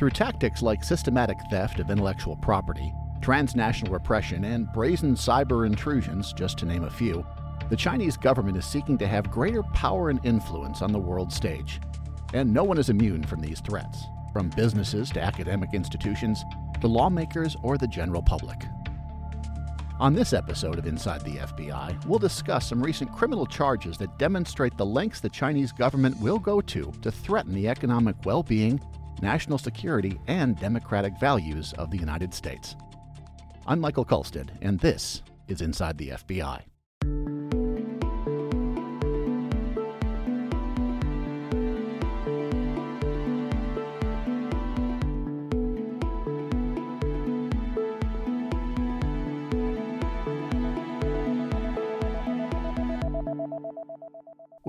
Through tactics like systematic theft of intellectual property, transnational repression, and brazen cyber intrusions, just to name a few, the Chinese government is seeking to have greater power and influence on the world stage. And no one is immune from these threats, from businesses to academic institutions, to lawmakers or the general public. On this episode of Inside the FBI, we'll discuss some recent criminal charges that demonstrate the lengths the Chinese government will go to to threaten the economic well being, national security, and democratic values of the United States. I'm Michael Kulstad, and this is Inside the FBI.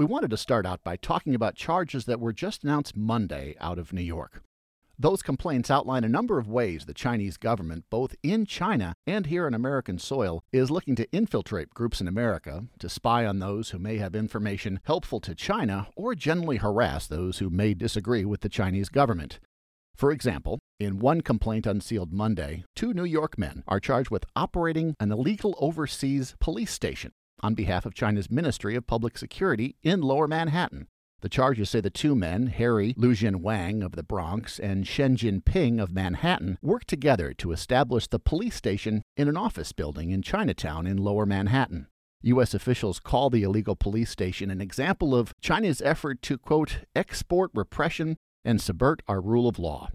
We wanted to start out by talking about charges that were just announced Monday out of New York. Those complaints outline a number of ways the Chinese government, both in China and here on American soil, is looking to infiltrate groups in America, to spy on those who may have information helpful to China, or generally harass those who may disagree with the Chinese government. For example, in one complaint unsealed Monday, two New York men are charged with operating an illegal overseas police station on behalf of China's Ministry of Public Security in Lower Manhattan. The charges say the two men, Harry Lu Jianwang of the Bronx and Chen Jinping of Manhattan, worked together to establish the police station in an office building in Chinatown in Lower Manhattan. U.S. officials call the illegal police station an example of China's effort to, quote, export repression and subvert our rule of law.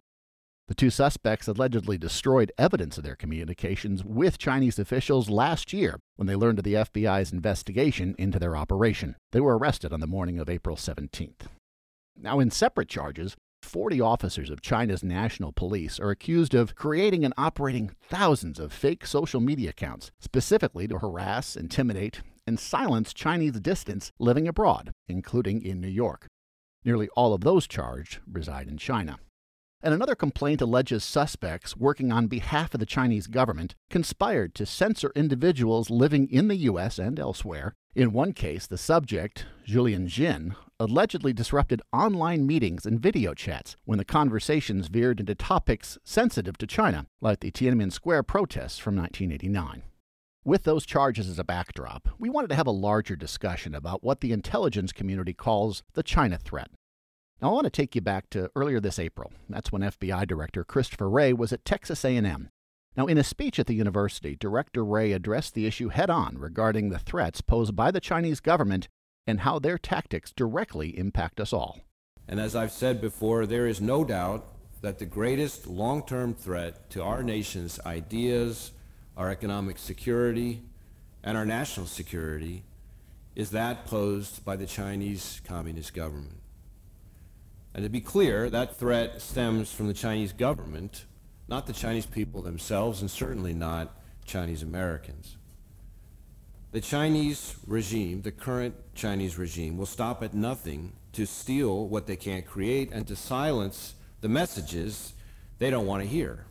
The two suspects allegedly destroyed evidence of their communications with Chinese officials last year when they learned of the FBI's investigation into their operation. They were arrested on the morning of April 17th. Now, in separate charges, 40 officers of China's national police are accused of creating and operating thousands of fake social media accounts, specifically to harass, intimidate, and silence Chinese dissidents living abroad, including in New York. Nearly all of those charged reside in China. And another complaint alleges suspects working on behalf of the Chinese government conspired to censor individuals living in the U.S. and elsewhere. In one case, the subject, Julien Jin, allegedly disrupted online meetings and video chats when the conversations veered into topics sensitive to China, like the Tiananmen Square protests from 1989. With those charges as a backdrop, we wanted to have a larger discussion about what the intelligence community calls the China threat. Now I want to take you back to earlier this April. That's when FBI Director Christopher Wray was at Texas A&M. Now in a speech at the university, Director Wray addressed the issue head on regarding the threats posed by the Chinese government and how their tactics directly impact us all. And as I've said before, there is no doubt that the greatest long-term threat to our nation's ideas, our economic security, and our national security is that posed by the Chinese Communist government. And to be clear, that threat stems from the Chinese government, not the Chinese people themselves, and certainly not Chinese Americans. The Chinese regime, the current Chinese regime, will stop at nothing to steal what they can't create and to silence the messages they don't want to hear.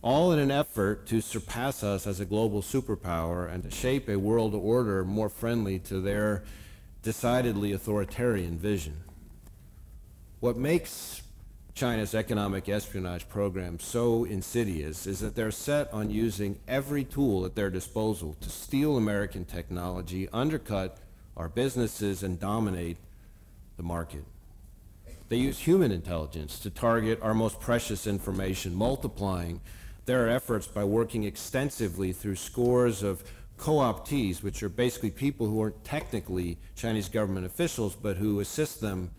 All in an effort to surpass us as a global superpower and to shape a world order more friendly to their decidedly authoritarian vision. What makes China's economic espionage program so insidious is that they're set on using every tool at their disposal to steal American technology, undercut our businesses, and dominate the market. They use human intelligence to target our most precious information, multiplying their efforts by working extensively through scores of co-optees, which are basically people who aren't technically Chinese government officials, but who assist them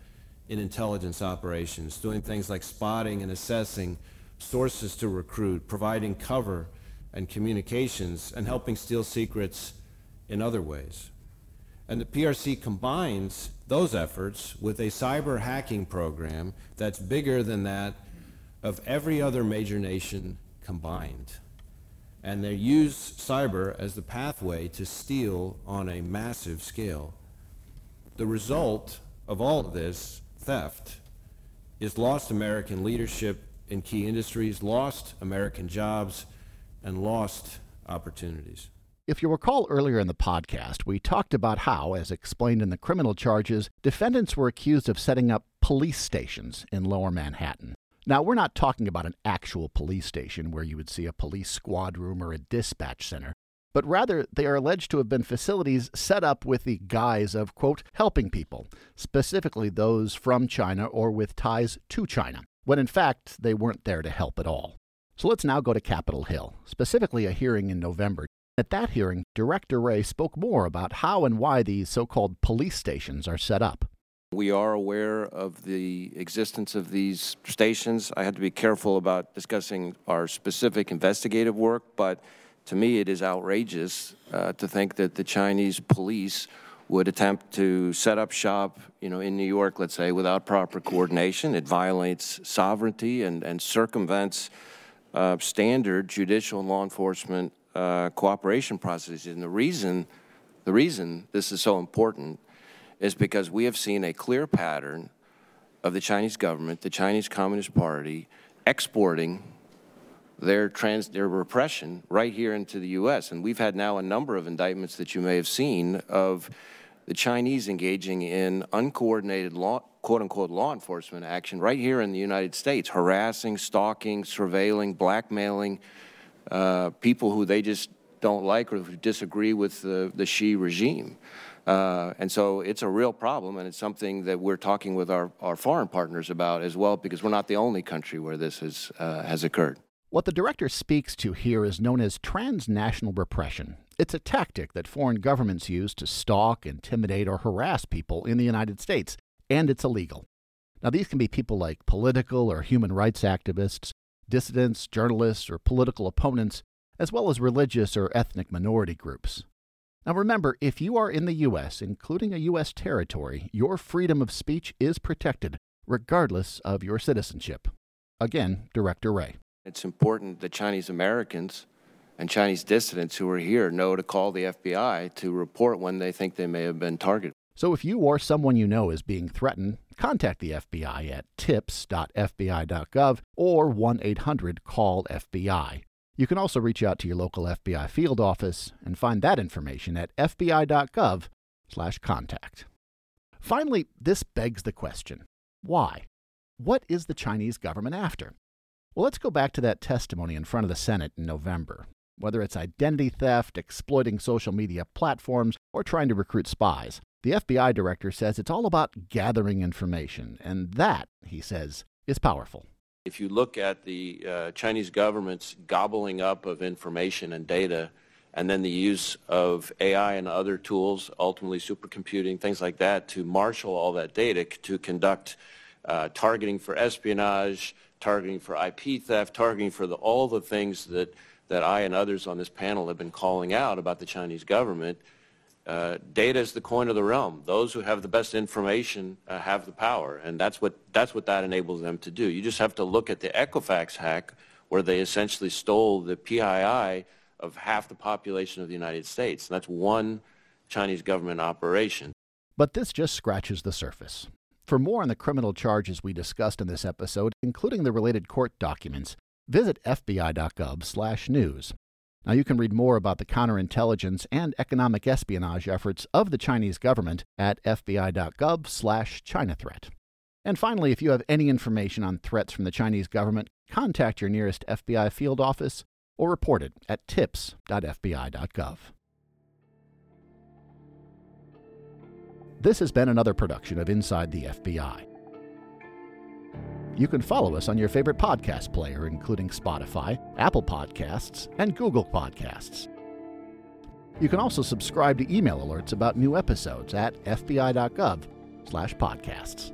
in intelligence operations, doing things like spotting and assessing sources to recruit, providing cover and communications, and helping steal secrets in other ways. And the PRC combines those efforts with a cyber hacking program that's bigger than that of every other major nation combined. And they use cyber as the pathway to steal on a massive scale. The result of all of this theft is lost American leadership in key industries, lost American jobs, and lost opportunities. If you recall earlier in the podcast, we talked about how, as explained in the criminal charges, defendants were accused of setting up police stations in lower Manhattan. Now, we're not talking about an actual police station where you would see a police squad room or a dispatch center, but rather they are alleged to have been facilities set up with the guise of, quote, helping people, specifically those from China or with ties to China, when in fact they weren't there to help at all. So let's now go to Capitol Hill, specifically a hearing in November. At that hearing, Director Wray spoke more about how and why these so called police stations are set up. We are aware of the existence of these stations. I had to be careful about discussing our specific investigative work, but to me it is outrageous uh, to think that the Chinese police would attempt to set up shop, you know, in New York, let's say, without proper coordination. It violates sovereignty and, and circumvents uh, standard judicial and law enforcement uh, cooperation processes. And the reason, the reason this is so important is because we have seen a clear pattern of the Chinese government, the Chinese Communist Party, exporting their trans their repression right here into the U.S. And we've had now a number of indictments that you may have seen of the Chinese engaging in uncoordinated law, quote unquote law enforcement action right here in the United States, harassing, stalking, surveilling, blackmailing uh, people who they just don't like or who disagree with the, the Xi regime. Uh, and so it's a real problem, and it's something that we're talking with our, our foreign partners about as well, because we're not the only country where this has, uh, has occurred. What the director speaks to here is known as transnational repression. It's a tactic that foreign governments use to stalk, intimidate, or harass people in the United States, and it's illegal. Now, these can be people like political or human rights activists, dissidents, journalists, or political opponents, as well as religious or ethnic minority groups. Now, remember, if you are in the U.S., including a U.S. territory, your freedom of speech is protected, regardless of your citizenship. Again, Director Wray. It's important that Chinese Americans and Chinese dissidents who are here know to call the FBI to report when they think they may have been targeted. So if you or someone you know is being threatened, contact the FBI at tips.fbi.gov or 1 800 CALL FBI. You can also reach out to your local FBI field office and find that information at fbi.gov/contact. Finally, this begs the question, why? What is the Chinese government after? Well, let's go back to that testimony in front of the Senate in November. Whether it's identity theft, exploiting social media platforms, or trying to recruit spies, the FBI director says it's all about gathering information, and that, he says, is powerful. If you look at the uh, Chinese government's gobbling up of information and data, and then the use of AI and other tools, ultimately supercomputing, things like that, to marshal all that data to conduct uh, targeting for espionage, targeting for IP theft, targeting for the, all the things that, that I and others on this panel have been calling out about the Chinese government. Uh, data is the coin of the realm. Those who have the best information uh, have the power, and that's what, that's what that enables them to do. You just have to look at the Equifax hack where they essentially stole the PII of half the population of the United States. And that's one Chinese government operation. But this just scratches the surface. For more on the criminal charges we discussed in this episode, including the related court documents, visit fbi.gov/news. Now you can read more about the counterintelligence and economic espionage efforts of the Chinese government at fbi.gov/chinathreat. And finally, if you have any information on threats from the Chinese government, contact your nearest FBI field office or report it at tips.fbi.gov. This has been another production of Inside the FBI. You can follow us on your favorite podcast player, including Spotify, Apple Podcasts, and Google Podcasts. You can also subscribe to email alerts about new episodes at fbi.gov/podcasts.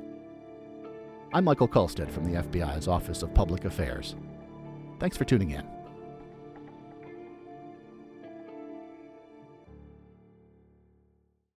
I'm Michael Kulstad from the FBI's Office of Public Affairs. Thanks for tuning in.